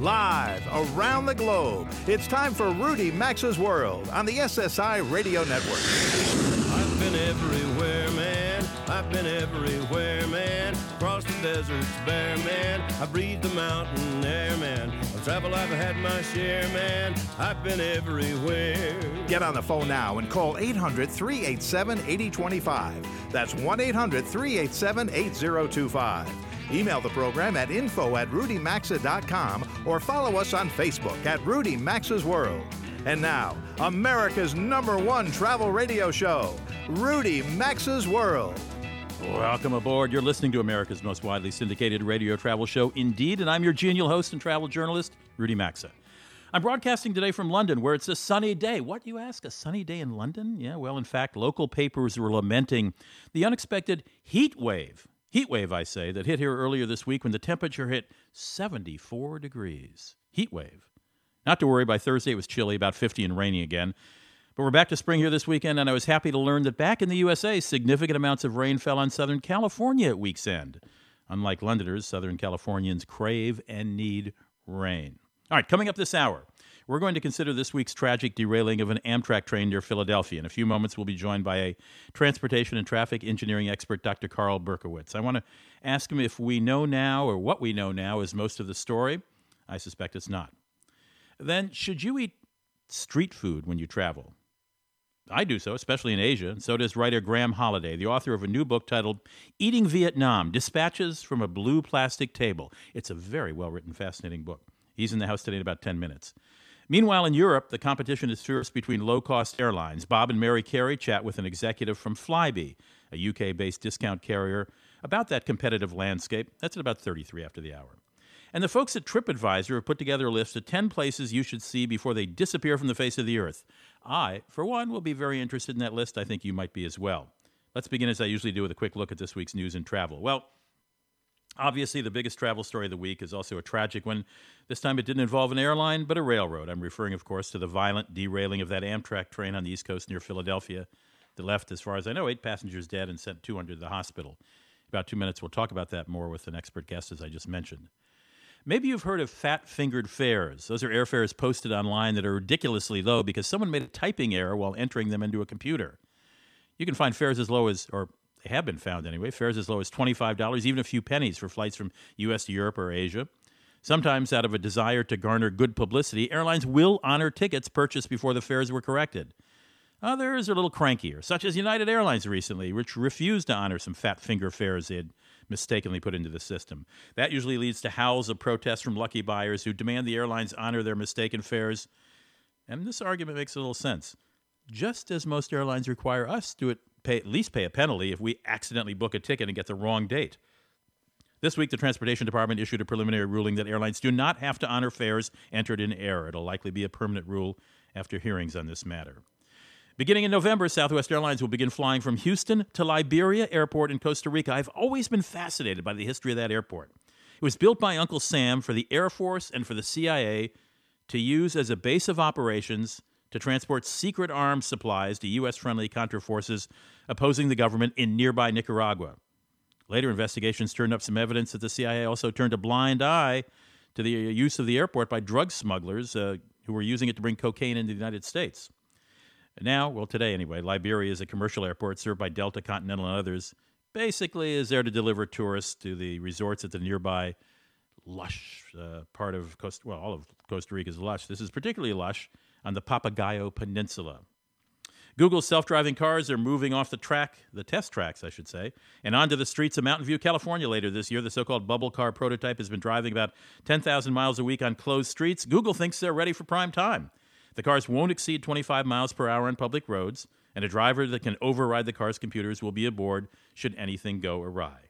Live around the globe, it's time for Rudy Maxa's World on the SSI Radio Network. I've been everywhere, man. I've been everywhere, man. Across the deserts bare, man. I breathed the mountain air, man. Of travel I've had my share, man. I've been everywhere. Get on the phone now and call 800 387 8025. That's 1 800 387 8025. Email the program at info at rudymaxa.com or follow us on Facebook at Rudy Maxa's World. And now, America's number one travel radio show, Rudy Maxa's World. Welcome aboard. You're listening to America's most widely syndicated radio travel show, Indeed, and I'm your genial host and travel journalist, Rudy Maxa. I'm broadcasting today from London, where it's a sunny day. What, you ask? A sunny day in London? Yeah, well, in fact, local papers were lamenting the unexpected heat wave Heat wave, I say, that hit here earlier this week when the temperature hit 74 degrees. Heat wave. Not to worry, by Thursday it was chilly, about 50 and rainy again. But we're back to spring here this weekend, and I was happy to learn that back in the USA, significant amounts of rain fell on Southern California at week's end. Unlike Londoners, Southern Californians crave and need rain. All right, coming up this hour, we're going to consider this week's tragic derailing of an Amtrak train near Philadelphia. In a few moments, we'll be joined by a transportation and traffic engineering expert, Dr. Carl Berkowitz. I want to ask him if we know now or what we know now is most of the story. I suspect it's not. Then, should you eat street food when you travel? I do so, especially in Asia, and so does writer Graham Holliday, the author of a new book titled Eating Vietnam Dispatches from a Blue Plastic Table. It's a very well written, fascinating book. He's in the house today in about 10 minutes. Meanwhile, in Europe, the competition is fierce between low cost airlines. Bob and Mary Carey chat with an executive from Flybe, a UK based discount carrier, about that competitive landscape. That's at about 33 after the hour. And the folks at TripAdvisor have put together a list of 10 places you should see before they disappear from the face of the earth. I, for one, will be very interested in that list. I think you might be as well. Let's begin, as I usually do, with a quick look at this week's news and travel. Well, Obviously, the biggest travel story of the week is also a tragic one. This time it didn't involve an airline, but a railroad. I'm referring, of course, to the violent derailing of that Amtrak train on the East Coast near Philadelphia that left, as far as I know, eight passengers dead and sent 200 to the hospital. About two minutes, we'll talk about that more with an expert guest, as I just mentioned. Maybe you've heard of fat fingered fares. Those are airfares posted online that are ridiculously low because someone made a typing error while entering them into a computer. You can find fares as low as, or they have been found anyway, fares as low as $25, even a few pennies for flights from US to Europe or Asia. Sometimes, out of a desire to garner good publicity, airlines will honor tickets purchased before the fares were corrected. Others are a little crankier, such as United Airlines recently, which refused to honor some fat finger fares they had mistakenly put into the system. That usually leads to howls of protest from lucky buyers who demand the airlines honor their mistaken fares. And this argument makes a little sense. Just as most airlines require us to pay, at least pay a penalty if we accidentally book a ticket and get the wrong date. This week, the Transportation Department issued a preliminary ruling that airlines do not have to honor fares entered in error. It'll likely be a permanent rule after hearings on this matter. Beginning in November, Southwest Airlines will begin flying from Houston to Liberia Airport in Costa Rica. I've always been fascinated by the history of that airport. It was built by Uncle Sam for the Air Force and for the CIA to use as a base of operations to transport secret arms supplies to U.S. friendly Contra forces opposing the government in nearby Nicaragua. Later investigations turned up some evidence that the CIA also turned a blind eye to the use of the airport by drug smugglers uh, who were using it to bring cocaine into the United States. Now, well, today anyway, Liberia is a commercial airport served by Delta, Continental, and others. Basically, is there to deliver tourists to the resorts at the nearby lush uh, part of Costa. Well, all of Costa Rica is lush. This is particularly lush on the Papagayo Peninsula. Google's self driving cars are moving off the track, the test tracks, I should say, and onto the streets of Mountain View, California later this year. The so called bubble car prototype has been driving about 10,000 miles a week on closed streets. Google thinks they're ready for prime time. The cars won't exceed 25 miles per hour on public roads, and a driver that can override the car's computers will be aboard should anything go awry.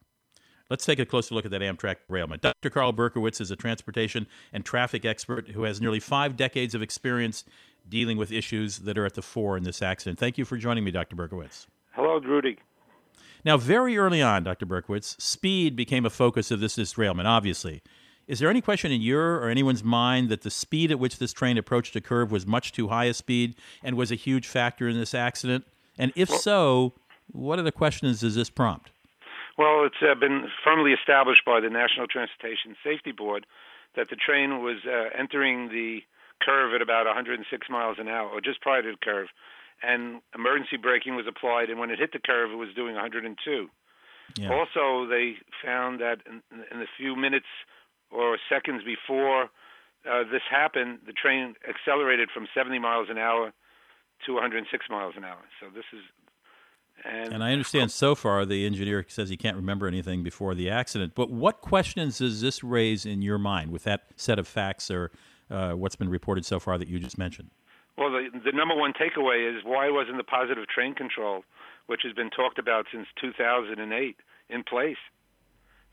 Let's take a closer look at that Amtrak derailment. Dr. Carl Berkowitz is a transportation and traffic expert who has nearly five decades of experience dealing with issues that are at the fore in this accident. Thank you for joining me, Dr. Berkowitz. Hello, Rudy. Now, very early on, Dr. Berkowitz, speed became a focus of this derailment, obviously. Is there any question in your or anyone's mind that the speed at which this train approached a curve was much too high a speed and was a huge factor in this accident? And if so, what are the questions does this prompt? Well, it's uh, been firmly established by the National Transportation Safety Board that the train was uh, entering the curve at about 106 miles an hour, or just prior to the curve, and emergency braking was applied, and when it hit the curve, it was doing 102. Yeah. Also, they found that in, in the few minutes or seconds before uh, this happened, the train accelerated from 70 miles an hour to 106 miles an hour. So this is. And, and I understand so far the engineer says he can't remember anything before the accident. But what questions does this raise in your mind with that set of facts or uh, what's been reported so far that you just mentioned? Well, the, the number one takeaway is why wasn't the positive train control, which has been talked about since 2008, in place?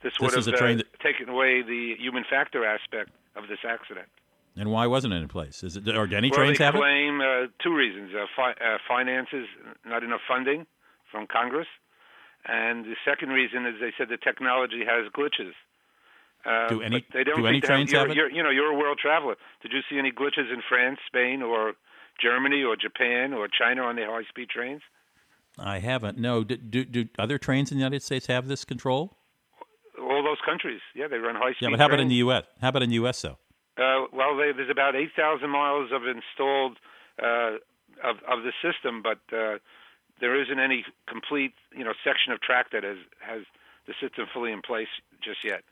This would this have uh, that... taken away the human factor aspect of this accident. And why wasn't it in place? Is it, or any well, trains they have claim, it? Uh, two reasons: uh, fi- uh, finances, not enough funding from Congress, and the second reason is they said the technology has glitches. Uh, do any they don't do any trains have, have it? You're, you know, you're a world traveler. Did you see any glitches in France, Spain, or Germany, or Japan, or China on their high-speed trains? I haven't. No. Do, do, do other trains in the United States have this control? All those countries, yeah, they run high-speed. Yeah, but how trains. about in the U.S.? How about in the U.S. though? Uh, well, they, there's about 8,000 miles of installed uh, of of the system, but uh, there isn't any complete, you know, section of track that has has the system fully in place just yet.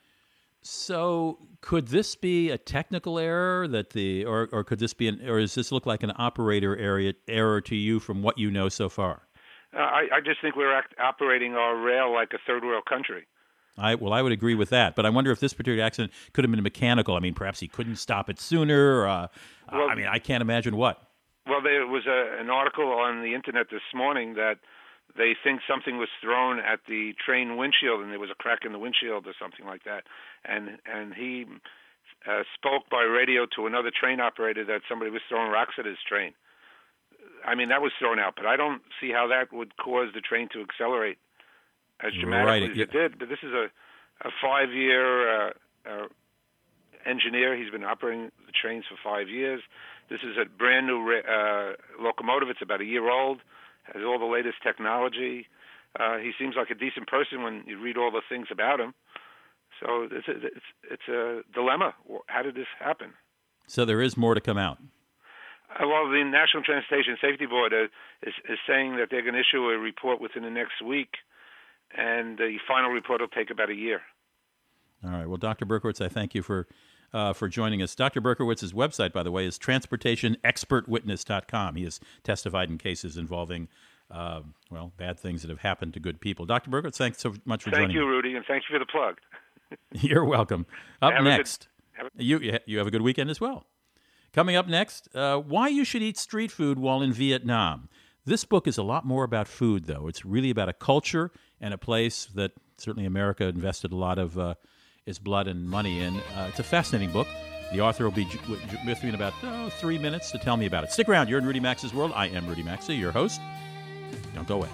So, could this be a technical error that the, or, or could this be an, or does this look like an operator area error to you from what you know so far? Uh, I, I just think we're act- operating our rail like a third world country. I well, I would agree with that, but I wonder if this particular accident could have been mechanical. I mean, perhaps he couldn't stop it sooner. Uh, well, I mean, I can't imagine what. Well, there was a, an article on the internet this morning that they think something was thrown at the train windshield, and there was a crack in the windshield or something like that. And and he uh, spoke by radio to another train operator that somebody was throwing rocks at his train. I mean, that was thrown out, but I don't see how that would cause the train to accelerate as dramatically right. as it did. But this is a a five year uh, uh, engineer. He's been operating the trains for five years. This is a brand new uh, locomotive. It's about a year old. Has all the latest technology. Uh, he seems like a decent person when you read all the things about him. So it's a, it's it's a dilemma. How did this happen? So there is more to come out. Uh, well, the National Transportation Safety Board uh, is, is saying that they're going to issue a report within the next week, and the final report will take about a year. All right. Well, Dr. Berkowitz, I thank you for uh, for joining us. Dr. Berkowitz's website, by the way, is transportationexpertwitness.com. He has testified in cases involving, uh, well, bad things that have happened to good people. Dr. Berkowitz, thanks so much for thank joining Thank you. Rudy, and thank you for the plug. You're welcome. Up have next, good, you you have a good weekend as well. Coming up next, uh, why you should eat street food while in Vietnam. This book is a lot more about food, though. It's really about a culture and a place that certainly America invested a lot of uh, its blood and money in. Uh, it's a fascinating book. The author will be with me in about oh, three minutes to tell me about it. Stick around. You're in Rudy Maxa's World. I am Rudy Maxa, your host. Don't go away.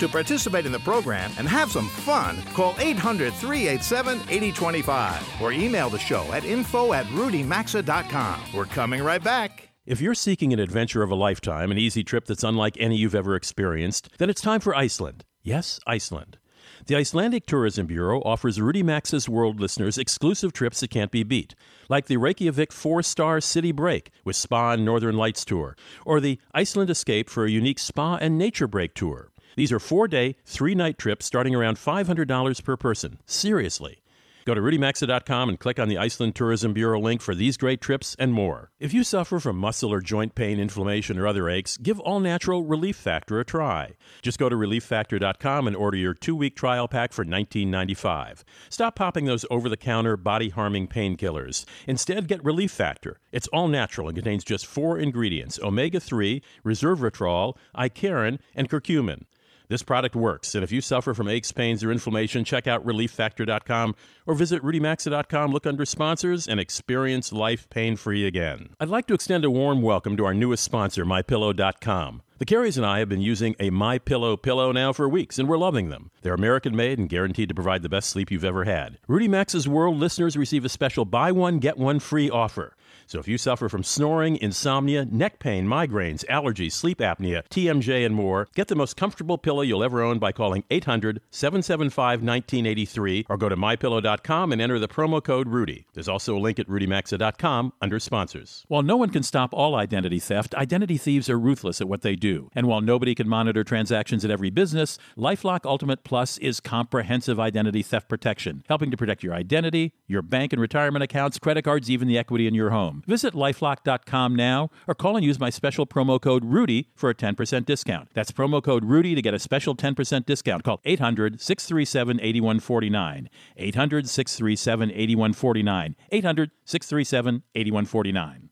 To participate in the program and have some fun, call 800 387 8025 or email the show at info at rudymaxa.com. We're coming right back. If you're seeking an adventure of a lifetime, an easy trip that's unlike any you've ever experienced, then it's time for Iceland. Yes, Iceland. The Icelandic Tourism Bureau offers Rudy Maxa's World listeners exclusive trips that can't be beat, like the Reykjavik four star city break with spa and Northern Lights tour, or the Iceland Escape for a unique spa and nature break tour. These are four day, three night trips starting around $500 per person. Seriously. Go to rudymaxa.com and click on the Iceland Tourism Bureau link for these great trips and more. If you suffer from muscle or joint pain, inflammation, or other aches, give All Natural Relief Factor a try. Just go to relieffactor.com and order your two week trial pack for $19.95. Stop popping those over the counter, body harming painkillers. Instead, get Relief Factor. It's all natural and contains just four ingredients omega 3, resveratrol, icariin, and curcumin. This product works, and if you suffer from aches, pains, or inflammation, check out relieffactor.com or visit rudymaxa.com, look under sponsors, and experience life pain free again. I'd like to extend a warm welcome to our newest sponsor, mypillow.com. The Careys and I have been using a My Pillow pillow now for weeks, and we're loving them. They're American made and guaranteed to provide the best sleep you've ever had. Rudy Maxa's World listeners receive a special buy one get one free offer. So if you suffer from snoring, insomnia, neck pain, migraines, allergies, sleep apnea, TMJ, and more, get the most comfortable pillow you'll ever own by calling 800 775 1983 or go to mypillow.com and enter the promo code Rudy. There's also a link at rudymaxa.com under sponsors. While no one can stop all identity theft, identity thieves are ruthless at what they do. And while nobody can monitor transactions at every business, Lifelock Ultimate Plus is comprehensive identity theft protection, helping to protect your identity, your bank and retirement accounts, credit cards, even the equity in your home. Visit lifelock.com now or call and use my special promo code Rudy for a 10% discount. That's promo code Rudy to get a special 10% discount. Call 800 637 8149. 800 637 8149. 800 637 8149.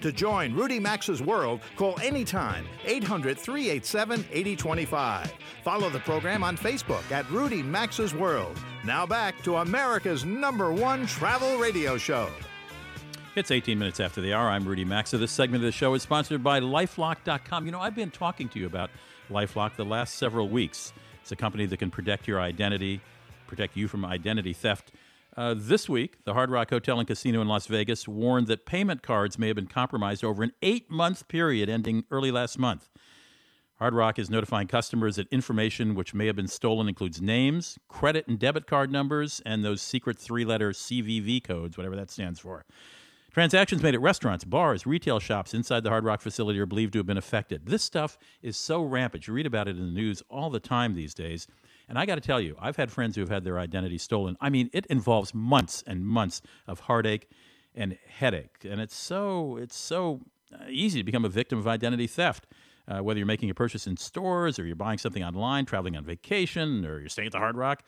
To join Rudy Maxa's World, call anytime 800 387 8025. Follow the program on Facebook at Rudy Maxa's World. Now back to America's number one travel radio show. It's 18 minutes after the hour. I'm Rudy Maxa. This segment of the show is sponsored by Lifelock.com. You know, I've been talking to you about Lifelock the last several weeks. It's a company that can protect your identity, protect you from identity theft. Uh, this week, the Hard Rock Hotel and Casino in Las Vegas warned that payment cards may have been compromised over an eight month period ending early last month. Hard Rock is notifying customers that information which may have been stolen includes names, credit and debit card numbers, and those secret three letter CVV codes, whatever that stands for. Transactions made at restaurants, bars, retail shops inside the Hard Rock facility are believed to have been affected. This stuff is so rampant. You read about it in the news all the time these days. And I got to tell you, I've had friends who have had their identity stolen. I mean, it involves months and months of heartache and headache, and it's so it's so uh, easy to become a victim of identity theft. Uh, whether you're making a purchase in stores or you're buying something online, traveling on vacation, or you're staying at the Hard Rock,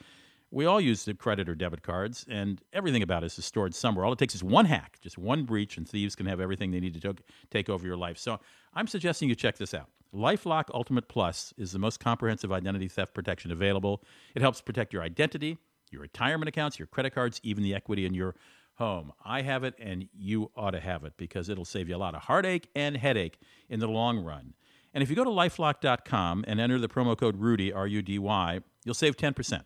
we all use the credit or debit cards, and everything about us is stored somewhere. All it takes is one hack, just one breach, and thieves can have everything they need to take over your life. So I'm suggesting you check this out. Lifelock Ultimate Plus is the most comprehensive identity theft protection available. It helps protect your identity, your retirement accounts, your credit cards, even the equity in your home. I have it, and you ought to have it because it'll save you a lot of heartache and headache in the long run. And if you go to lifelock.com and enter the promo code Rudy, R U D Y, you'll save 10%.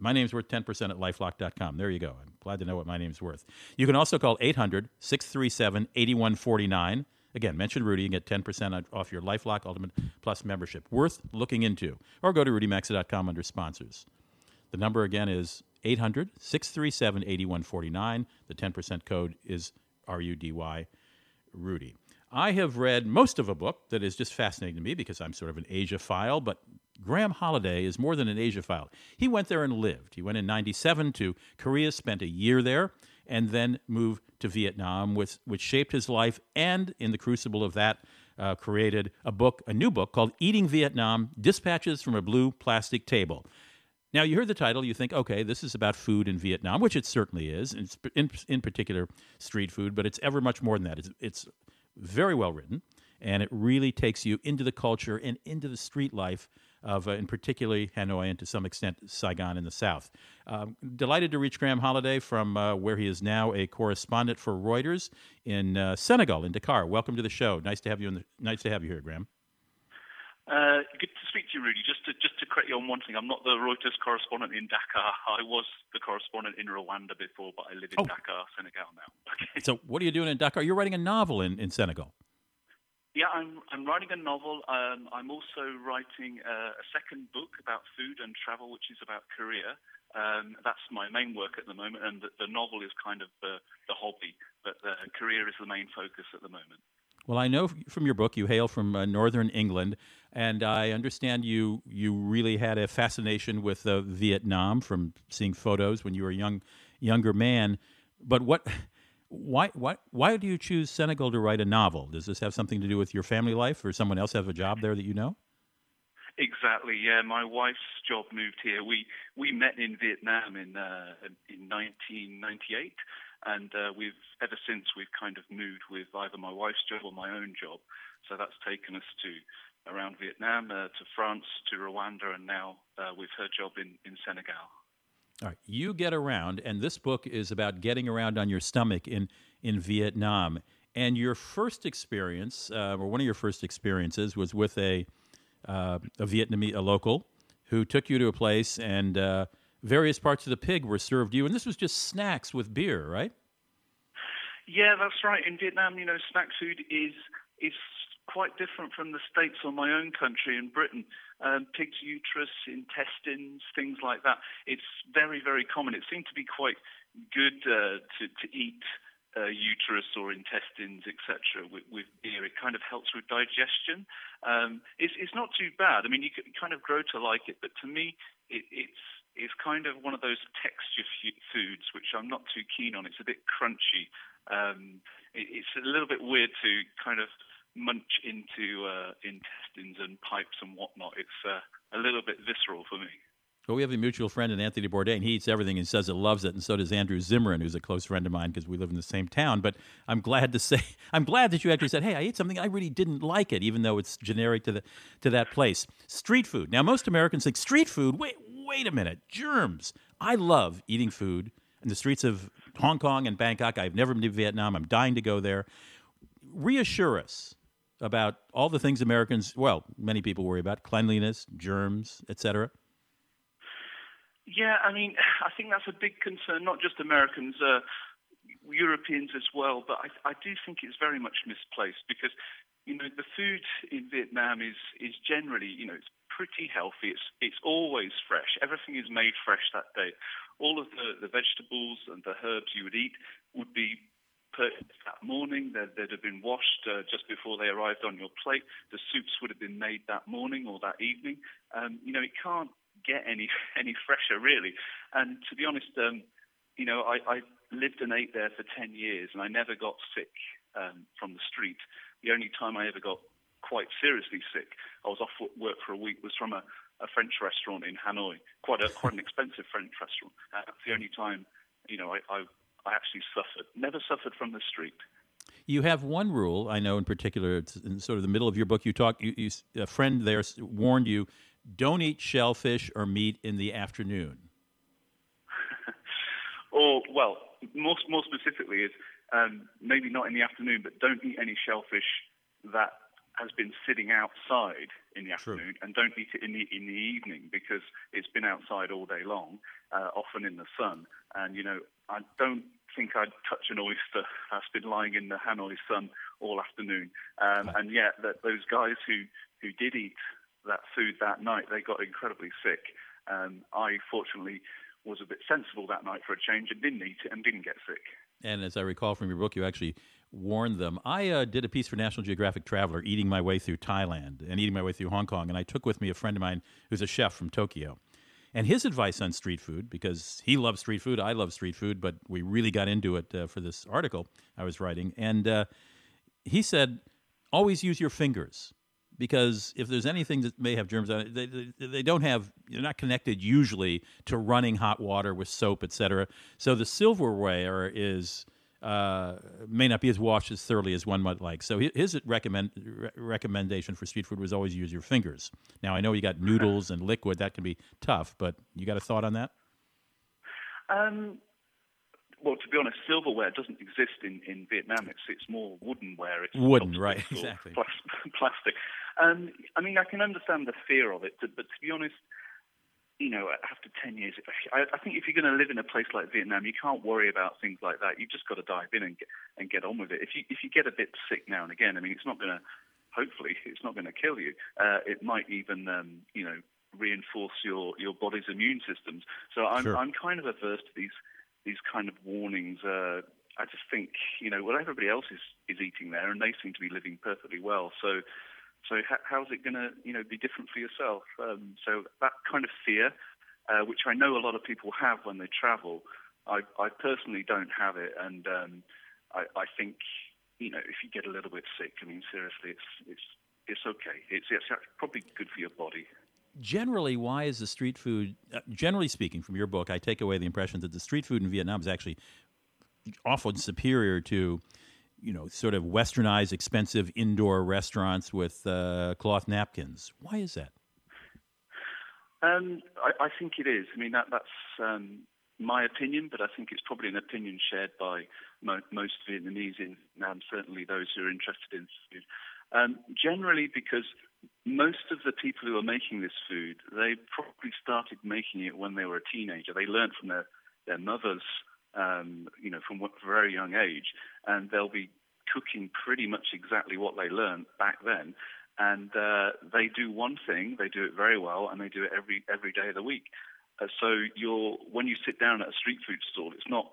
My name's worth 10% at lifelock.com. There you go. I'm glad to know what my name's worth. You can also call 800 637 8149. Again, mention Rudy and get 10% off your Lifelock Ultimate Plus membership. Worth looking into. Or go to rudymaxa.com under sponsors. The number again is 800 637 8149. The 10% code is R U D Y, Rudy. I have read most of a book that is just fascinating to me because I'm sort of an Asiaphile, but Graham Holliday is more than an Asiaphile. He went there and lived. He went in 97 to Korea, spent a year there, and then moved to Vietnam, which, which shaped his life, and in the crucible of that, uh, created a book, a new book called Eating Vietnam Dispatches from a Blue Plastic Table. Now, you heard the title, you think, okay, this is about food in Vietnam, which it certainly is, in, in particular street food, but it's ever much more than that. It's, it's very well written, and it really takes you into the culture and into the street life of, uh, in particularly Hanoi and to some extent Saigon in the south. Um, delighted to reach Graham Holliday from uh, where he is now a correspondent for Reuters in uh, Senegal, in Dakar. Welcome to the show. Nice to have you. In The, nice to have you here, Graham. Uh, good to speak to you, Rudy. Just to just to correct you on one thing, I'm not the Reuters correspondent in Dakar. I was the correspondent in Rwanda before, but I live in oh. Dakar, Senegal now. Okay. So, what are you doing in Dakar? You're writing a novel in, in Senegal. Yeah, I'm I'm writing a novel. Um, I'm also writing a, a, second book about food and travel, which is about Korea. Um, that's my main work at the moment, and the, the novel is kind of the, the hobby, but uh, Korea is the main focus at the moment. Well, I know from your book you hail from uh, northern England, and I understand you you really had a fascination with uh, Vietnam from seeing photos when you were a young younger man. But what why, why, why do you choose Senegal to write a novel? Does this have something to do with your family life, or someone else have a job there that you know? Exactly. Yeah, my wife's job moved here. We we met in Vietnam in uh, in 1998, and uh, we've ever since we've kind of moved with either my wife's job or my own job. So that's taken us to around Vietnam uh, to France to Rwanda, and now uh, with her job in, in Senegal. All right, you get around, and this book is about getting around on your stomach in in Vietnam. And your first experience, uh, or one of your first experiences, was with a uh, a Vietnamese, a local, who took you to a place, and uh, various parts of the pig were served you, and this was just snacks with beer, right? Yeah, that's right. In Vietnam, you know, snack food is is quite different from the States or my own country in Britain. Um, pig's uterus, intestines, things like that. It's very, very common. It seemed to be quite good uh, to, to eat uh, uterus or intestines, etc., with, with, beer. It kind of helps with digestion. Um, it's, it's, not too bad. I mean, you kind of grow to like it, but to me, it, it's it's kind of one of those texture f- foods which I'm not too keen on. It's a bit crunchy. Um, it, it's a little bit weird to kind of munch into uh, intestines and pipes and whatnot. It's uh, a little bit visceral for me. Well, we have a mutual friend in Anthony Bourdain. He eats everything and says it loves it, and so does Andrew Zimmern, who's a close friend of mine because we live in the same town. But I'm glad to say, I'm glad that you actually said, "Hey, I ate something I really didn't like it," even though it's generic to the to that place. Street food. Now, most Americans think street food. Wait, wait a minute, germs. I love eating food in the streets of Hong Kong and Bangkok. I've never been to Vietnam. I'm dying to go there. Reassure us about all the things Americans, well, many people worry about cleanliness, germs, etc. Yeah, I mean, I think that's a big concern, not just Americans, uh, Europeans as well, but I, I do think it's very much misplaced because, you know, the food in Vietnam is, is generally, you know, it's pretty healthy. It's, it's always fresh. Everything is made fresh that day. All of the, the vegetables and the herbs you would eat would be purchased that morning. They'd, they'd have been washed uh, just before they arrived on your plate. The soups would have been made that morning or that evening. Um, you know, it can't get any any fresher really. And to be honest, um, you know, I, I lived and ate there for ten years, and I never got sick um, from the street. The only time I ever got quite seriously sick, I was off work for a week, was from a, a French restaurant in Hanoi, quite a quite an expensive French restaurant. Uh, that's the only time, you know, I, I I actually suffered. Never suffered from the street. You have one rule I know in particular. It's in sort of the middle of your book. You talk. You, you, a friend there warned you: don't eat shellfish or meat in the afternoon. or well, more more specifically is um, maybe not in the afternoon, but don't eat any shellfish that has been sitting outside in the afternoon, True. and don't eat it in the in the evening because it's been outside all day long, uh, often in the sun. And you know, I don't think I'd touch an oyster that's been lying in the Hanoi sun all afternoon. Um, and yet, that those guys who, who did eat that food that night, they got incredibly sick. Um, I fortunately was a bit sensible that night for a change and didn't eat it and didn't get sick. And as I recall from your book, you actually warned them. I uh, did a piece for National Geographic Traveler, eating my way through Thailand and eating my way through Hong Kong, and I took with me a friend of mine who's a chef from Tokyo. And his advice on street food, because he loves street food, I love street food, but we really got into it uh, for this article I was writing. And uh, he said, always use your fingers because if there's anything that may have germs on it, they, they, they, don't have, they're not connected usually to running hot water with soap, etc. So the silverware is uh, may not be as washed as thoroughly as one might like. So his recommend re- recommendation for street food was always use your fingers. Now I know you got noodles and liquid that can be tough, but you got a thought on that? Um, well, to be honest, silverware doesn't exist in, in Vietnam. It's it's more woodenware. It's wooden, right? Exactly. Plastic. Um, I mean, I can understand the fear of it, but to be honest, you know, after 10 years, I, I think if you're going to live in a place like Vietnam, you can't worry about things like that. You've just got to dive in and get, and get on with it. If you, if you get a bit sick now and again, I mean, it's not going to, hopefully, it's not going to kill you. Uh, it might even, um, you know, reinforce your, your body's immune systems. So I'm, sure. I'm kind of averse to these, these kind of warnings. Uh, I just think, you know, well, everybody else is, is eating there and they seem to be living perfectly well. So, so how's it going to, you know, be different for yourself? Um, so that kind of fear, uh, which I know a lot of people have when they travel, I, I personally don't have it, and um, I, I think, you know, if you get a little bit sick, I mean, seriously, it's it's it's okay. It's, it's probably good for your body. Generally, why is the street food? Uh, generally speaking, from your book, I take away the impression that the street food in Vietnam is actually often superior to you know, sort of westernized, expensive indoor restaurants with uh, cloth napkins. Why is that? Um, I, I, think it is. I mean, that, that's um, my opinion, but I think it's probably an opinion shared by mo- most Vietnamese, and certainly those who are interested in food. Um, generally, because most of the people who are making this food, they probably started making it when they were a teenager. They learned from their, their mothers, um, you know, from a very young age, and they'll be cooking pretty much exactly what they learned back then. And uh, they do one thing, they do it very well, and they do it every every day of the week. Uh, so you're when you sit down at a street food stall, it's not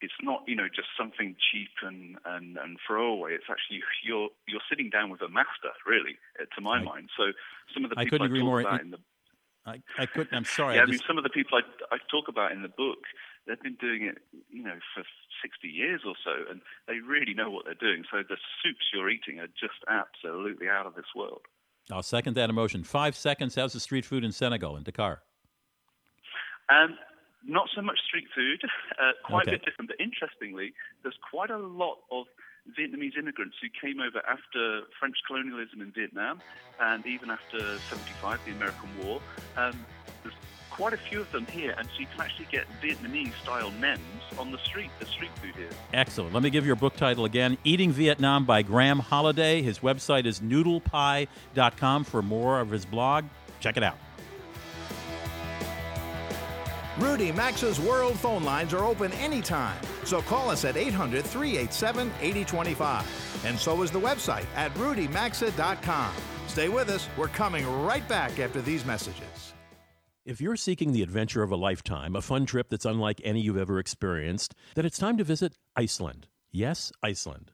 it's not you know just something cheap and and and throwaway. It's actually you're you're sitting down with a master, really, uh, to my mind. So some of the people I couldn't I agree talk more. about in the I, I couldn't. I'm sorry. yeah, I, I, just, mean some of the people I I talk about in the book, they've been doing it you know for 60 years or so, and they really know what they're doing. So the soups you're eating are just absolutely out of this world. I'll second that emotion. Five seconds. How's the street food in Senegal in Dakar? Um, not so much street food, uh, quite Okay. a bit different. But interestingly, there's quite a lot of Vietnamese immigrants who came over after French colonialism in Vietnam and even after 75, the American War. Um, quite a few of them here, and so you can actually get Vietnamese style nems on the street, the street food here. Excellent. Let me give your book title again Eating Vietnam by Graham Holliday. His website is noodlepie.com for more of his blog. Check it out. Rudy Maxa's World phone lines are open anytime, so call us at 800 387 8025. And so is the website at rudymaxa.com. Stay with us. We're coming right back after these messages. If you're seeking the adventure of a lifetime, a fun trip that's unlike any you've ever experienced, then it's time to visit Iceland. Yes, Iceland.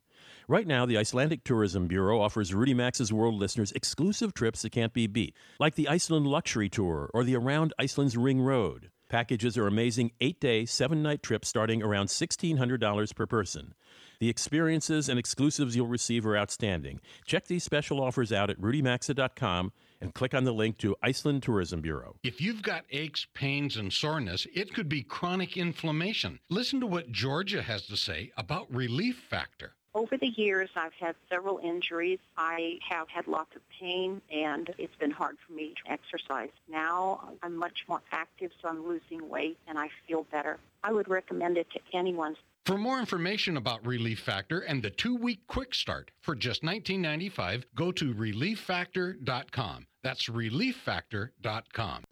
Right now, the Icelandic Tourism Bureau offers Rudy Maxa's World listeners exclusive trips that can't be beat, like the Iceland Luxury Tour or the Around Iceland's Ring Road. Packages are amazing eight day, seven night trips starting around $1,600 per person. The experiences and exclusives you'll receive are outstanding. Check these special offers out at rudymaxa.com and click on the link to Iceland Tourism Bureau. If you've got aches, pains, and soreness, it could be chronic inflammation. Listen to what Georgia has to say about Relief Factor. Over the years, I've had several injuries. I have had lots of pain, and it's been hard for me to exercise. Now I'm much more active, so I'm losing weight, and I feel better. I would recommend it to anyone. For more information about Relief Factor and the two-week quick start for just $19.95, go to relieffactor.com. That's relieffactor.com.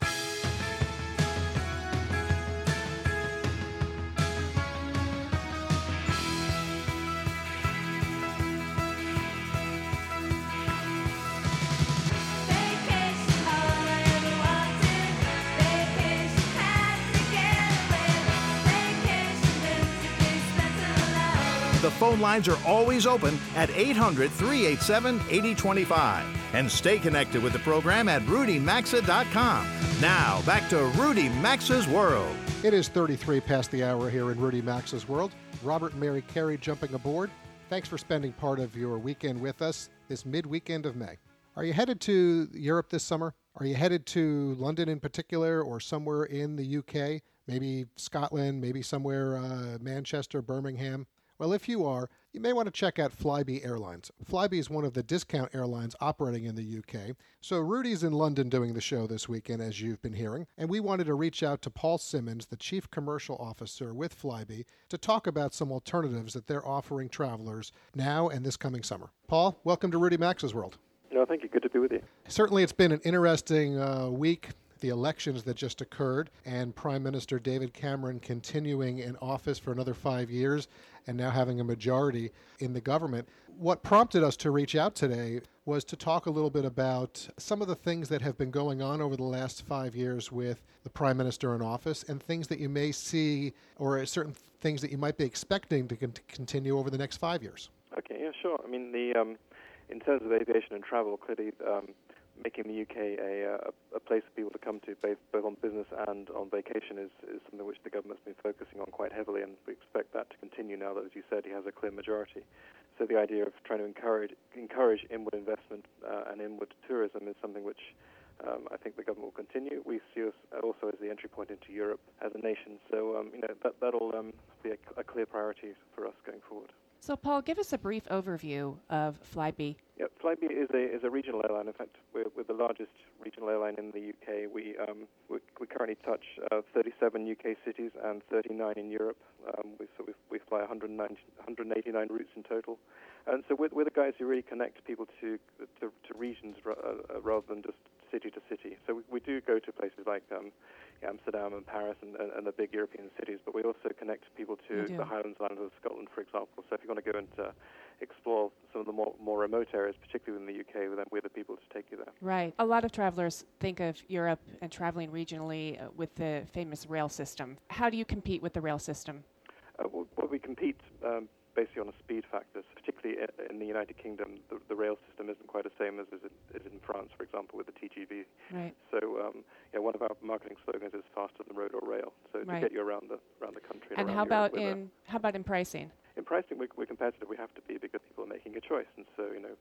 The phone lines are always open at 800 387 8025. And stay connected with the program at rudymaxa.com. Now, back to Rudy Maxa's World. It is 33 past the hour here in Rudy Maxa's World. Robert and Mary Carey jumping aboard. Thanks for spending part of your weekend with us this mid weekend of May. Are you headed to Europe this summer? Are you headed to London in particular or somewhere in the UK? Maybe Scotland, maybe somewhere uh, Manchester, Birmingham? Well, if you are, you may want to check out Flybe Airlines. Flybe is one of the discount airlines operating in the UK. So Rudy's in London doing the show this weekend, as you've been hearing, and we wanted to reach out to Paul Simmons, the Chief Commercial Officer with Flybe, to talk about some alternatives that they're offering travelers now and this coming summer. Paul, welcome to Rudy Maxa's World. No, thank you. Good to be with you. Certainly, it's been an interesting uh, week. The elections that just occurred, and Prime Minister David Cameron continuing in office for another five years and now having a majority in the government. What prompted us to reach out today was to talk a little bit about some of the things that have been going on over the last five years with the Prime Minister in office and things that you may see or certain things that you might be expecting to con- continue over the next five years. Okay, yeah, sure. I mean, the um, in terms of aviation and travel, clearly um, making the UK a, uh, a place for people to come to, both, both on business and on vacation, is, is something which the government's been focusing on quite heavily, and we expect that to continue now that, as you said, he has a clear majority. So the idea of trying to encourage encourage inward investment uh, and inward tourism is something which um, I think the government will continue. We see us also as the entry point into Europe as a nation. So um, you know that that'll um, be a, a clear priority for us going forward. So, Paul, give us a brief overview of Flybe. Yeah, Flybe is a is a regional airline. In fact, we're, we're the largest regional airline in the UK. We um, we, we currently touch uh, 37 UK cities and 39 in Europe. Um, we, so we, we fly 109, 189 routes in total, and so we're, we're the guys who really connect people to to, to regions ra- uh, rather than just city to city. So we, we do go to places like um, Amsterdam and Paris and, and, and the big European cities, but we also connect people to the Highlands Islands of Scotland, for example. So if you want to go and uh, explore some of the more, more remote areas, particularly in the UK, then we're the people to take you there. Right. A lot of travelers think of Europe and traveling regionally uh, with the famous rail system. How do you compete with the rail system? Uh, well, well, we compete um, basically on a speed factor. So particularly in the United Kingdom, the, the rail system isn't quite the same as is in, is in France, for example, with the TGV. Right. So um, yeah, one of our marketing slogans is faster than road or rail. So Right. to get you around the around the country. And, And around how Europe about with a- in how about in pricing? in pricing, we're, we're competitive. We have to be because people are making a choice, and so you know,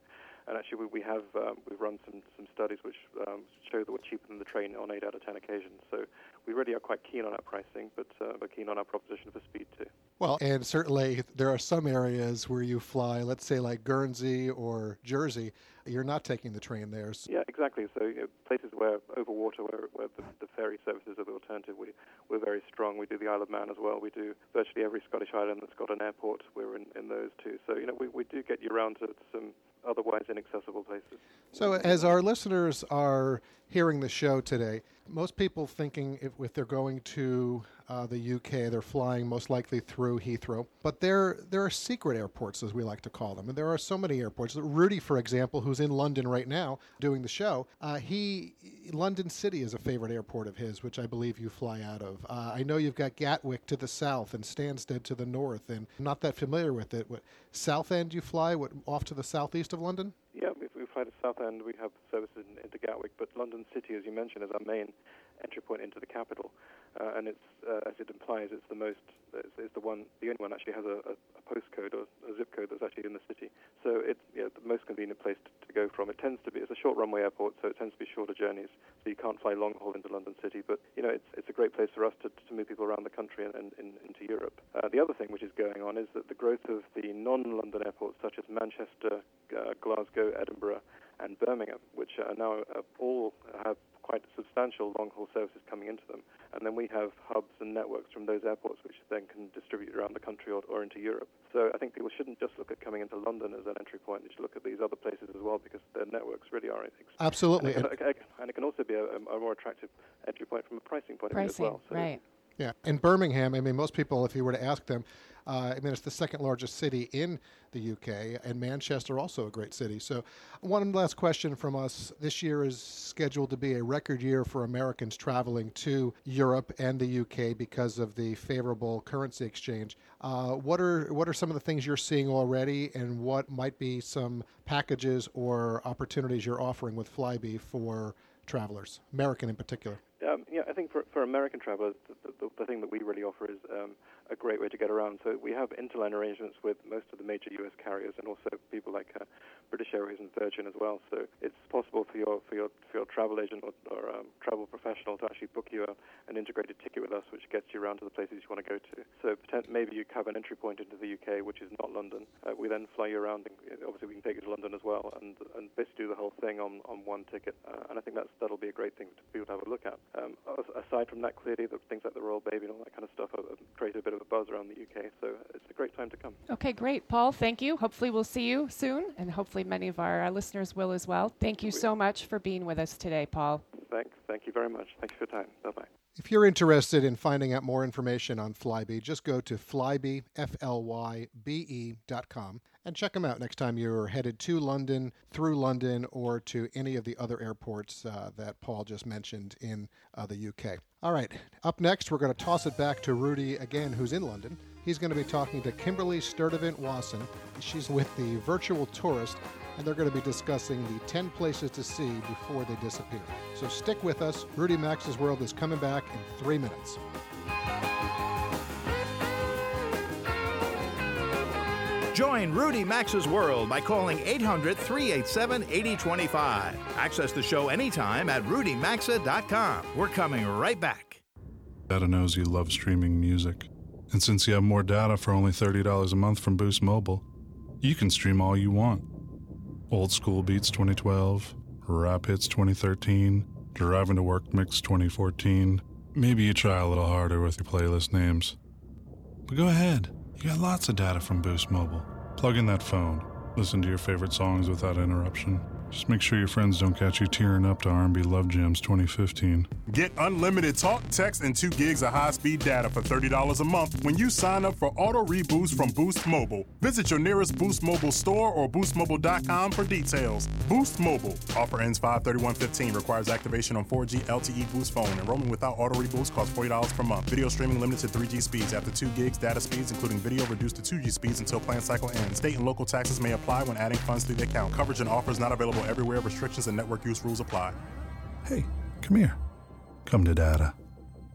and actually we, we have um, we've run some some studies which um, show that we're cheaper than the train on eight out of ten occasions. So we really are quite keen on our pricing, but uh, we're keen on our proposition for speed too. Well, and certainly there are some areas where you fly, let's say like Guernsey or Jersey, you're not taking the train there. So Yeah, exactly. So you know, places where over water, where, where the, the ferry services are the alternative, we, we're very strong. We do the Isle of Man as well. We do virtually every Scottish island that's got an airport. We're in, in those too. So you know, we, we do get you around to some otherwise inaccessible places. So, as our listeners are hearing the show today, most people thinking if, if they're going to uh, the UK, they're flying most likely through Heathrow. But there, there are secret airports, as we like to call them, and there are so many airports. Rudy, for example, who's in London right now doing the show, uh, he London City is a favorite airport of his, which I believe you fly out of. Uh, I know you've got Gatwick to the south and Stansted to the north, and I'm not that familiar with it. What Southend you fly? What off to the southeast of London? Yeah, fly to Southend. We have services in, into Gatwick, but London City, as you mentioned, is our main entry point into the capital, uh, and it's uh, as it implies, it's the most, it's, it's the one, the only one actually has a, a, postcode or a zip code that's actually in the city. So it's yeah, the most convenient place to, to go from. It tends to be it's a short runway airport, so it tends to be shorter journeys. So you can't fly long haul into London City, but you know it's it's a great place for us to, to move people around the country and, and, and into Europe. Uh, the other thing which is going on is that the growth of the non-London airports such as Manchester, uh, Glasgow, Edinburgh, and Birmingham, which are now uh, all have quite substantial long-haul services coming into them. And then we have hubs and networks from those airports which then can distribute around the country or, or into Europe. So I think people shouldn't just look at coming into London as an entry point. They should look at these other places as well because their networks really are. ex- Absolutely. And it, can- and it can also be a, a more attractive entry point from a pricing point of view as well. So right. Yeah, in Birmingham, I mean, most people, if you were to ask them, uh, I mean, it's the second largest city in the UK, and Manchester also a great city. So, one last question from us: This year is scheduled to be a record year for Americans traveling to Europe and the UK because of the favorable currency exchange. Uh, what are what are some of the things you're seeing already, and what might be some packages or opportunities you're offering with Flybe for travelers, American in particular? Um, yeah, I think for, for American travelers, the, the, the thing that we really offer is um, a great way to get around. So we have interline arrangements with most of the major U.S. carriers and also people like uh, British Airways and Virgin as well. So it's possible for your for your for your travel agent or, or um, travel professional to actually book you a, an integrated ticket with us, which gets you around to the places you want to go to. So maybe you have an entry point into the UK, which is not London. Uh, we then fly you around. And obviously, we can take you to London as well, and and basically do the whole thing on, on one ticket. Uh, and I think that's that'll be a great thing for people to have a look at. Um, aside from that, clearly, the things like the Royal Baby and all that kind of stuff have created a bit of a buzz around the UK. So it's a great time to come. Okay, great. Paul, thank you. Hopefully, we'll see you soon, and hopefully, many of our uh, listeners will as well. Thank you so much for being with us today, Paul. Thanks. thank you very much. Thanks for your time. Bye bye. If you're interested in finding out more information on Flybe, just go to flybe, F-L-Y-B-E dot com and check them out next time you're headed to London, through London, or to any of the other airports uh, that Paul just mentioned in uh, the UK. All right, up next, we're going to toss it back to Rudy again, who's in London. He's going to be talking to Kimberly Sturdivant Wasson. She's with the Virtual Tourist, and they're going to be discussing the 10 places to see before they disappear. So stick with us. Rudy Maxa's World is coming back in three minutes. Join Rudy Maxa's World by calling 800 387 8025. Access the show anytime at rudymaxa.com. We're coming right back. Data knows you love streaming music. And since you have more data for only $30 a month from Boost Mobile, You can stream all you want. Old School Beats 2012, Rap Hits 2013, Driving to Work Mix 2014. Maybe you try a little harder with your playlist names. But go ahead, you got lots of data from Boost Mobile. Plug in that phone, listen to your favorite songs without interruption. Just make sure your friends don't catch you tearing up to R&B Love Jams 2015. Get unlimited talk, text, and 2 gigs of high speed data for $30 a month when you sign up for Auto Reboost from Boost Mobile. Visit your nearest Boost Mobile store or boostmobile.com for details. Boost Mobile. Offer ends 531.15. Requires activation on 4G LTE Boost phone. Enrollment without Auto Reboost costs $40 per month. Video streaming limited to 3G speeds. After 2 gigs, data speeds, including video, reduced to 2G speeds until plan cycle ends. State and local taxes may apply when adding funds to the account. Coverage and offers not available everywhere. Restrictions and network use rules apply. Hey, come here. Come to data.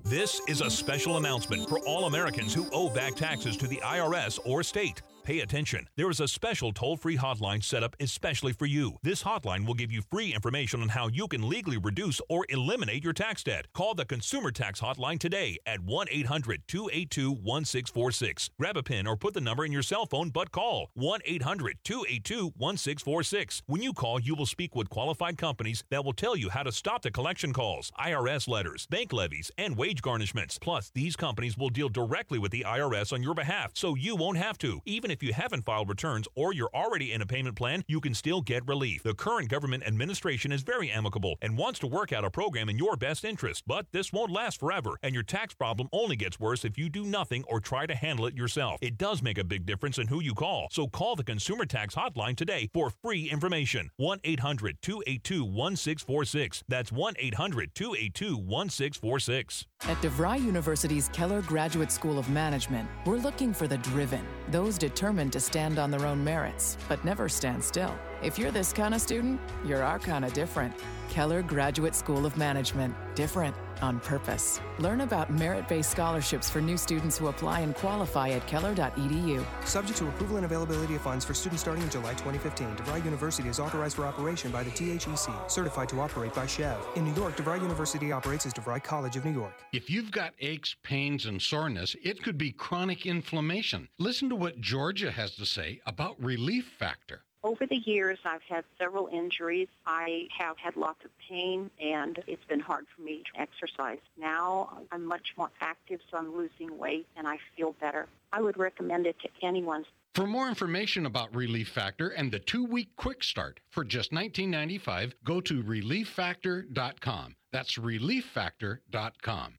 This is a special announcement for all Americans who owe back taxes to the IRS or state. Pay attention. There is a special toll free hotline set up especially for you. This hotline will give you free information on how you can legally reduce or eliminate your tax debt. Call the Consumer Tax Hotline today at 1 800 282 1646. Grab a pen or put the number in your cell phone, but call 1 800 282 1646. When you call, you will speak with qualified companies that will tell you how to stop the collection calls, IRS letters, bank levies, and wage garnishments. Plus, these companies will deal directly with the IRS on your behalf, so you won't have to. Even if you haven't filed returns or you're already in a payment plan, you can still get relief. The current government administration is very amicable and wants to work out a program in your best interest, but this won't last forever, and your tax problem only gets worse if you do nothing or try to handle it yourself. It does make a big difference in who you call, so call the Consumer Tax Hotline today for free information. 1 800 282 1646. That's 1 800 282 1646. At DeVry University's Keller Graduate School of Management, we're looking for the driven, those determined to stand on their own merits, but never stand still. If you're this kind of student, you're our kind of different. Keller Graduate School of Management. Different on purpose. Learn about merit based scholarships for new students who apply and qualify at keller.edu. Subject to approval and availability of funds for students starting in July 2015. DeVry University is authorized for operation by the THEC, certified to operate by SCHEV. In New York, DeVry University operates as DeVry College of New York. If you've got aches, pains, and soreness, it could be chronic inflammation. Listen to what Georgia has to say about Relief Factor. Over the years, I've had several injuries. I have had lots of pain, and it's been hard for me to exercise. Now I'm much more active, so I'm losing weight, and I feel better. I would recommend it to anyone. For more information about Relief Factor and the two-week quick start for just $19.95, go to relieffactor.com. That's relieffactor.com.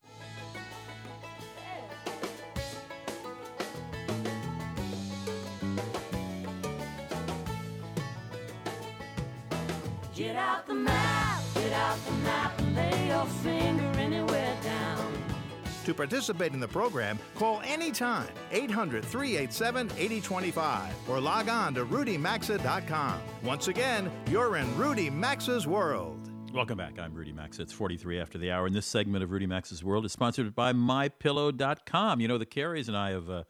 To participate in the program, call anytime 800 387 8025 or log on to rudymaxa.com. Once again, you're in Rudy Maxa's world. Welcome back. I'm Rudy Maxa. It's 43 after the hour, and this segment of Rudy Maxa's World is sponsored by MyPillow.com. You know, the Careys and I have uh,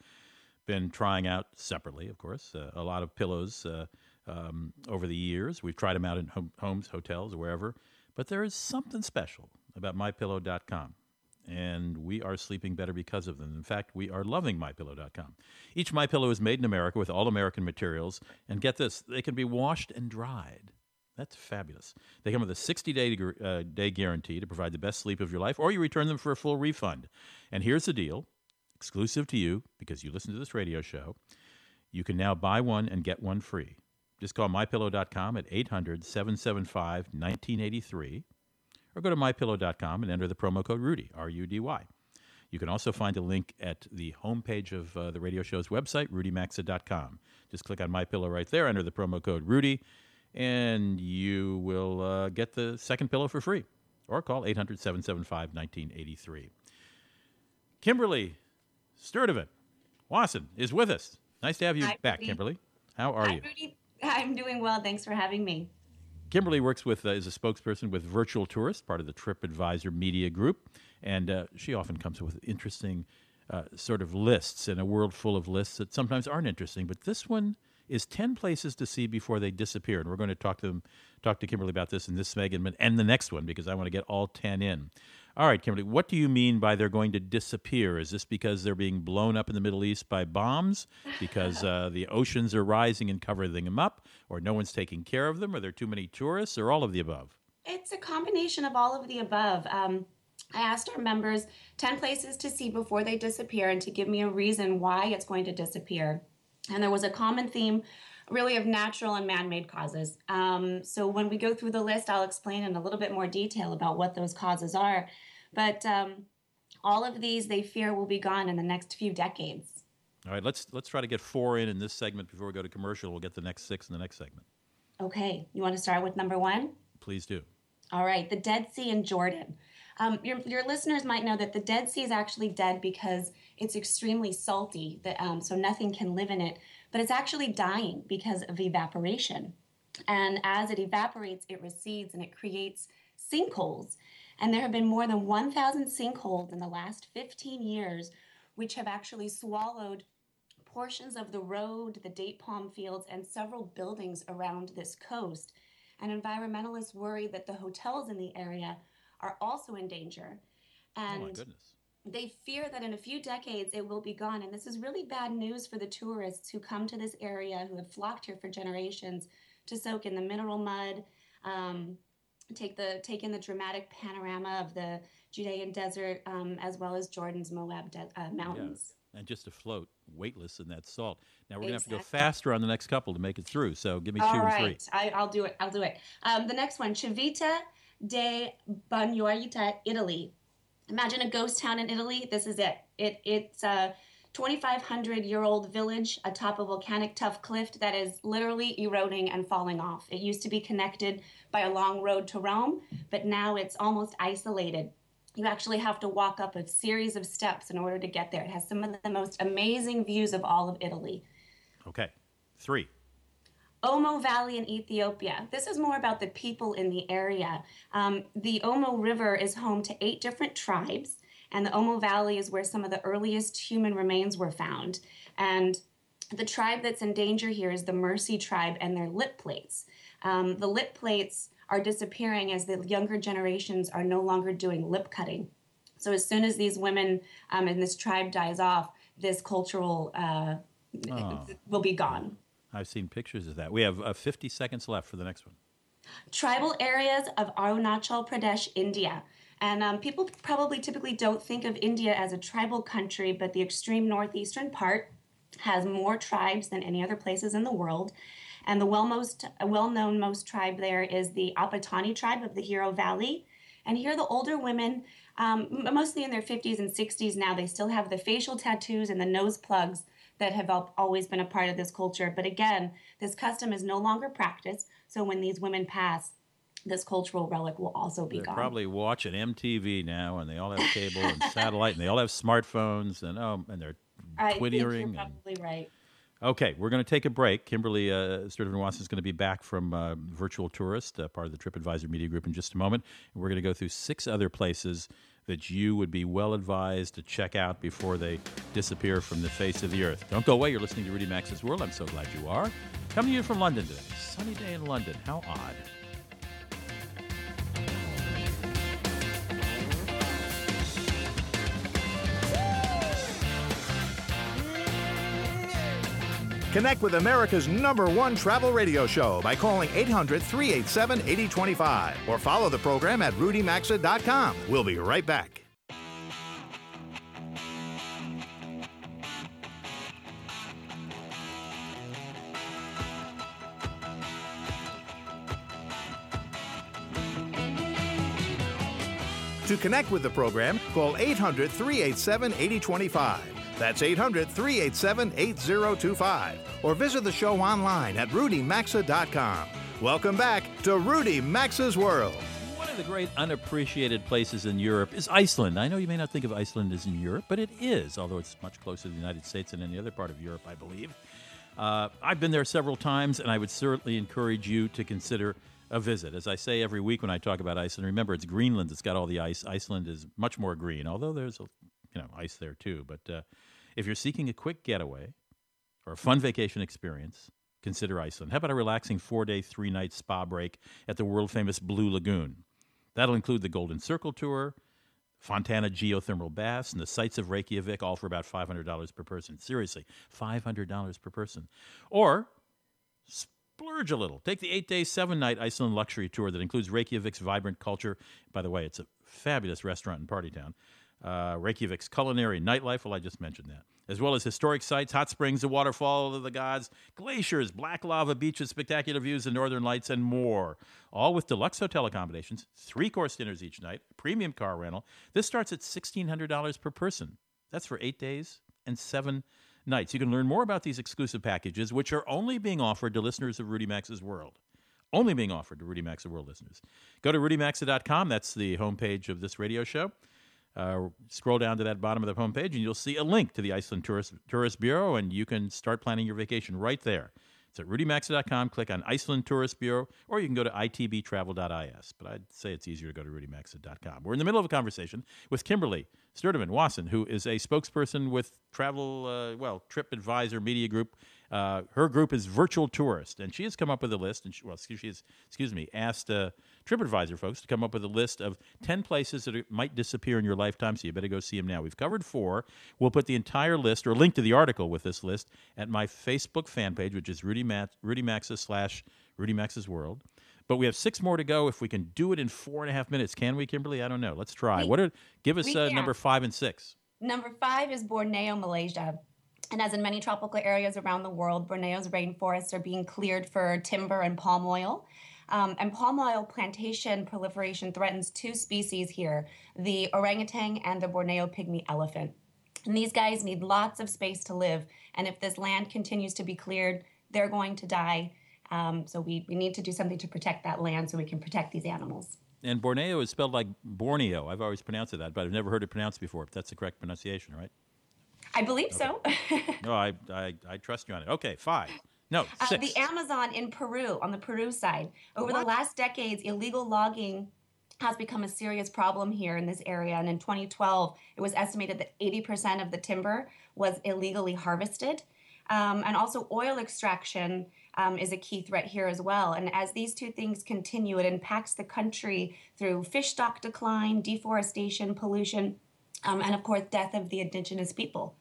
been trying out separately, of course, uh, a lot of pillows uh, um, over the years. We've tried them out in home, homes, hotels, or wherever. But there is something special about MyPillow.com, and we are sleeping better because of them. In fact, we are loving MyPillow.com. Each MyPillow is made in America with all American materials, and get this, they can be washed and dried. That's fabulous. They come with a 60 day, uh, day guarantee to provide the best sleep of your life, or you return them for a full refund. And here's the deal exclusive to you, because you listen to this radio show. You can now buy one and get one free. Just call mypillow.com at 800 775 1983 or go to mypillow.com and enter the promo code RUDY, R U D Y. You can also find a link at the homepage of uh, the radio show's website, rudymaxa.com. Just click on My Pillow right there, enter the promo code RUDY, and you will uh, get the second pillow for free. Or call 800 775 1983. Kimberly Sturdivant Wasson is with us. Nice to have you Hi, back, Rudy. Kimberly. How are Hi, you? Rudy. I'm doing well. Thanks for having me. Kimberly works with uh, is a spokesperson with Virtual Tourist, part of the TripAdvisor Media Group, and uh, she often comes with interesting uh, sort of lists in a world full of lists that sometimes aren't interesting. But this one is ten places to see before they disappear, and we're going to talk to them, talk to Kimberly about this in this segment and the next one because I want to get all ten in. All right, Kimberly, what do you mean by they're going to disappear? Is this because they're being blown up in the Middle East by bombs? Because uh, the oceans are rising and covering them up? Or no one's taking care of them? Or there are too many tourists? Or all of the above? It's a combination of all of the above. Um, I asked our members 10 places to see before they disappear and to give me a reason why it's going to disappear. And there was a common theme, really, of natural and man made causes. Um, so when we go through the list, I'll explain in a little bit more detail about what those causes are. But um, all of these, they fear, will be gone in the next few decades. All right, let's let's try to get four in in this segment before we go to commercial. We'll get the next six in the next segment. Okay, you want to start with number one? Please do. All right, the Dead Sea in Jordan. Um, your, your listeners might know that the Dead Sea is actually dead because it's extremely salty, that, um, so nothing can live in it. But it's actually dying because of evaporation. And as it evaporates, it recedes and it creates sinkholes. And there have been more than 1,000 sinkholes in the last 15 years, which have actually swallowed portions of the road, the date palm fields, and several buildings around this coast. And environmentalists worry that the hotels in the area are also in danger. And oh my goodness. They fear that in a few decades it will be gone. And this is really bad news for the tourists who come to this area, who have flocked here for generations to soak in the mineral mud, um, take the take in the dramatic panorama of the Judean desert, um, as well as Jordan's Moab de- uh, mountains. And just to float weightless in that salt. Now we're going to have to go faster on the next couple to make it through. So give me two All and three. right, I, I'll do it. I'll do it. Um, the next one, Civita di Bagnoregio, Italy. Imagine a ghost town in Italy. This is it. It it's a 2,500 year old village atop a volcanic tuff cliff that is literally eroding and falling off. It used to be connected by a long road to Rome, but now it's almost isolated. You actually have to walk up a series of steps in order to get there. It has some of the most amazing views of all of Italy. Okay. Three. Omo Valley in Ethiopia. This is more about the people in the area. Um, the Omo River is home to eight different tribes, and the Omo Valley is where some of the earliest human remains were found. And the tribe that's in danger here is the Mursi tribe and their lip plates. Um, the lip plates are disappearing as the younger generations are no longer doing lip cutting. So as soon as these women um, and this tribe dies off, this cultural uh, Oh. will be gone. I've seen pictures of that. We have uh, 50 seconds left for the next one. tribal areas of Arunachal Pradesh, India. And um, people probably typically don't think of India as a tribal country, but the extreme northeastern part has more tribes than any other places in the world. And the well most well-known most tribe there is the Apatani tribe of the Ziro Valley. And here, the older women, um, mostly in their 50s and 60s now, they still have the facial tattoos and the nose plugs that have always been a part of this culture. But again, this custom is no longer practiced. So when these women pass, this cultural relic will also be They're gone. probably watching MTV now, and they all have cable and satellite, and they all have smartphones, and oh, and they're I think you're twittering. and, probably right. okay, we're going to take a break. Kimberly uh, Sturtevant Wasson is going to be back from uh, Virtual Tourist, uh, part of the TripAdvisor Media Group, in just a moment. And we're going to go through six other places that you would be well advised to check out before they disappear from the face of the earth. Don't go away. You're listening to Rudy Maxa's World. I'm so glad you are. Coming to you from London today. Sunny day in London. How odd. Connect with America's number one travel radio show by calling 800 387 8025 or follow the program at rudymaxa.com. We'll be right back. To connect with the program, call 800 387 8025. That's 800 387 8025. Or visit the show online at rudymaxa.com. Welcome back to Rudy Maxa's World. One of the great unappreciated places in Europe is Iceland. I know you may not think of Iceland as in Europe, but it is, although it's much closer to the United States than any other part of Europe, I believe. Uh, I've been there several times, and I would certainly encourage you to consider a visit. As I say every week when I talk about Iceland, remember it's Greenland that's got all the ice. Iceland is much more green, although there's a, you know ice there too. But uh, if you're seeking a quick getaway or a fun vacation experience, consider Iceland. How about a relaxing four-day, three-night spa break at the world-famous Blue Lagoon? That'll include the Golden Circle tour, Fontana geothermal baths, and the sights of Reykjavik, all for about $500 per person. Seriously, $500 per person. Or splurge a little. Take the eight day, seven night Iceland luxury tour that includes Reykjavik's vibrant culture. By the way, it's a fabulous restaurant and party town. Uh, Reykjavik's culinary nightlife, well, I just mentioned that. As well as historic sites, hot springs, the waterfall of the gods, glaciers, black lava beaches, spectacular views, the northern lights, and more. All with deluxe hotel accommodations, three course dinners each night, premium car rental. This starts at $1,600 per person. That's for eight days and seven nights. You can learn more about these exclusive packages, which are only being offered to listeners of Rudy Maxa's World. Only being offered to Rudy Maxa's World listeners. Go to rudymaxa.com. That's the homepage of this radio show. Uh, scroll down to that bottom of the homepage, and you'll see a link to the Iceland Tourist, Tourist Bureau, and you can start planning your vacation right there. It's at rudymaxa.com. Click on Iceland Tourist Bureau, or you can go to itbtravel.is. But I'd say it's easier to go to rudymaxa.com. We're in the middle of a conversation with Kimberly Sturtevant Wasson, who is a spokesperson with Travel, uh, well, Trip Advisor Media Group. Uh, her group is Virtual Tourist, and she has come up with a list. And she, well, excuse, she has, excuse me, asked uh, TripAdvisor folks to come up with a list of ten places that are, might disappear in your lifetime. So you better go see them now. We've covered four. We'll put the entire list or link to the article with this list at my Facebook fan page, which is Rudy Maxa, Rudy Maxa's slash Rudy Maxa's World. But we have six more to go. If we can do it in four and a half minutes, can we, Kimberly? I don't know. Let's try. We- what are give us uh, number five and six? Number five is Borneo, Malaysia. And as in many tropical areas around the world, Borneo's rainforests are being cleared for timber and palm oil. Um, and palm oil plantation proliferation threatens two species here the orangutan and the Borneo pygmy elephant. And these guys need lots of space to live. And if this land continues to be cleared, they're going to die. Um, so we, we need to do something to protect that land so we can protect these animals. And Borneo is spelled like Borneo. I've always pronounced it that, but I've never heard it pronounced before. If that's the correct pronunciation, right? I believe so. No, I, I, I trust you on it. Okay, five. No, Uh, six. the Amazon in Peru, on the Peru side. Over the last decades, illegal logging has become a serious problem here in this area. And in 2012, it was estimated that 80% of the timber was illegally harvested. Um, and also, oil extraction um, is a key threat here as well. And as these two things continue, it impacts the country through fish stock decline, deforestation, pollution, um, and of course, death of the indigenous people.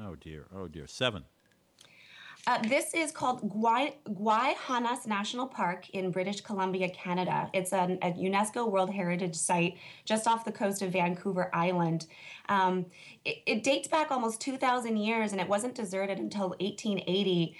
Oh dear. Oh dear. Seven. Uh, this is called Gwaii Haanas National Park in British Columbia, Canada. It's an, a UNESCO World Heritage Site just off the coast of Vancouver Island. Um, it, it dates back almost 2,000 years and it wasn't deserted until 1880.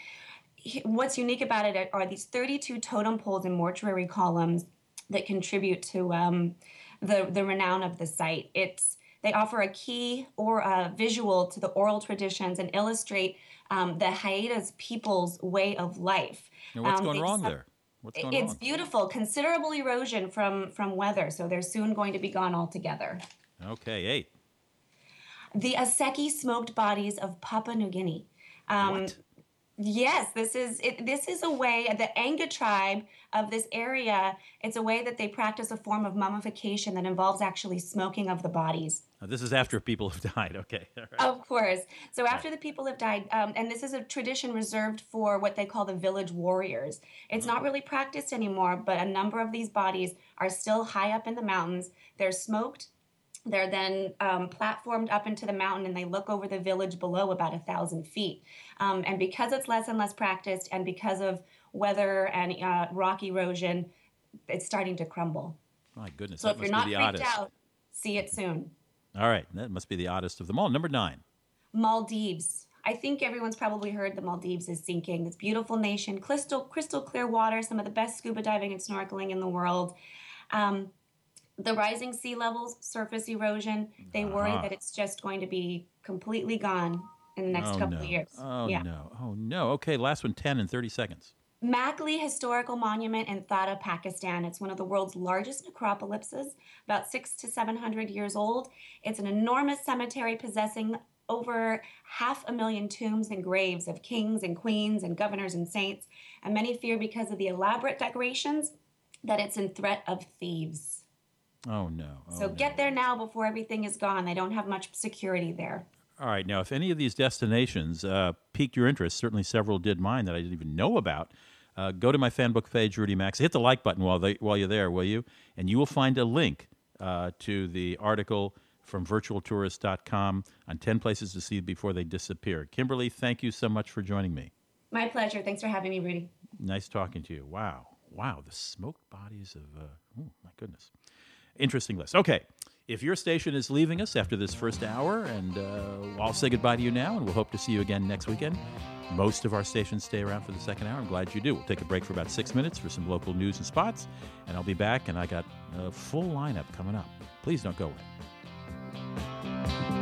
What's unique about it are these 32 totem poles and mortuary columns that contribute to um, the, the renown of the site. It's they offer a key or a visual to the oral traditions and illustrate um, the Haidas people's way of life. Now, what's Um, going wrong there? What's going on? it's wrong? beautiful. Considerable erosion from from weather, so they're soon going to be gone altogether. Okay, eight. The Aseki smoked bodies of Papua New Guinea. Um, Yes, this is it, this is a way the Anga tribe of this area. It's a way that they practice a form of mummification that involves actually smoking of the bodies. This is after people have died. Okay. Right. Of course. So after the people have died, um, and this is a tradition reserved for what they call the village warriors. It's not really practiced anymore, but a number of these bodies are still high up in the mountains. They're smoked. They're then um, platformed up into the mountain, and they look over the village below about a thousand feet. Um, and because it's less and less practiced, and because of weather and uh, rock erosion, it's starting to crumble. My goodness. So if you're not freaked oddest. out, see it soon. All right. That must be the oddest of them all. Number nine. Maldives. I think everyone's probably heard the Maldives is sinking. This beautiful nation, crystal crystal clear water, some of the best scuba diving and snorkeling in the world. Um, the rising sea levels, surface erosion, they worry Uh-huh. that it's just going to be completely gone in the next oh, couple no. of years. Oh, yeah. no. Oh, no. Okay, last one 10 and 30 seconds. Makli Historical Monument in Thatta, Pakistan. It's one of the world's largest necropolises, about six to seven hundred years old. It's an enormous cemetery possessing over half a million tombs and graves of kings and queens and governors and saints. And many fear because of the elaborate decorations that it's in threat of thieves. Oh, no. Oh, so no. get there now before everything is gone. They don't have much security there. All right. Now, if any of these destinations uh, piqued your interest, certainly several did mine that I didn't even know about. Uh, go to my fan book page, Rudy Maxa. Hit the like button while they, while you're there, will you? And you will find a link uh, to the article from virtualtourist.com on 10 places to see before they disappear. Kimberly, thank you so much for joining me. My pleasure. Thanks for having me, Rudy. Nice talking to you. Wow. Wow. The smoked bodies of, uh, oh, my goodness. Interesting list. Okay. If your station is leaving us after this first hour, and uh, I'll say goodbye to you now, and we'll hope to see you again next weekend. Most of our stations stay around for the second hour. I'm glad you do. We'll take a break for about six minutes for some local news and spots, and I'll be back, and I got a full lineup coming up. Please don't go away.